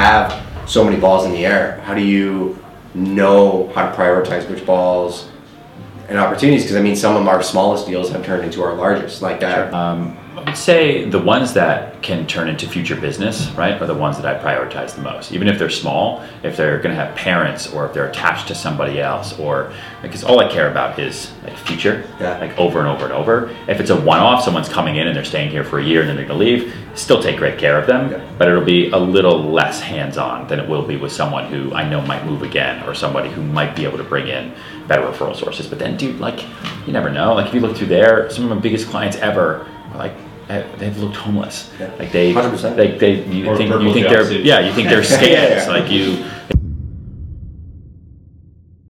have so many balls in the air, how do you know how to prioritize which balls and opportunities? Because I mean, some of our smallest deals have turned into our largest. Like that. Um, I would say the ones that can turn into future business, right, are the ones that I prioritize the most. Even if they're small, if they're going to have parents or if they're attached to somebody else, or because all I care about is like future, Yeah. like over and over and over. If it's a one-off, someone's coming in and they're staying here for a year and then they're going to leave, still take great care of them, Yeah. but it'll be a little less hands-on than it will be with someone who I know might move again or somebody who might be able to bring in better referral sources. But then, dude, like you never know. Like if you look through there, some of my biggest clients ever, are like eh, they've looked homeless. Yeah. Like they, 100%. like they, you Or- think you think they're opposite. yeah, you think they're Yeah, yeah, yeah. Like you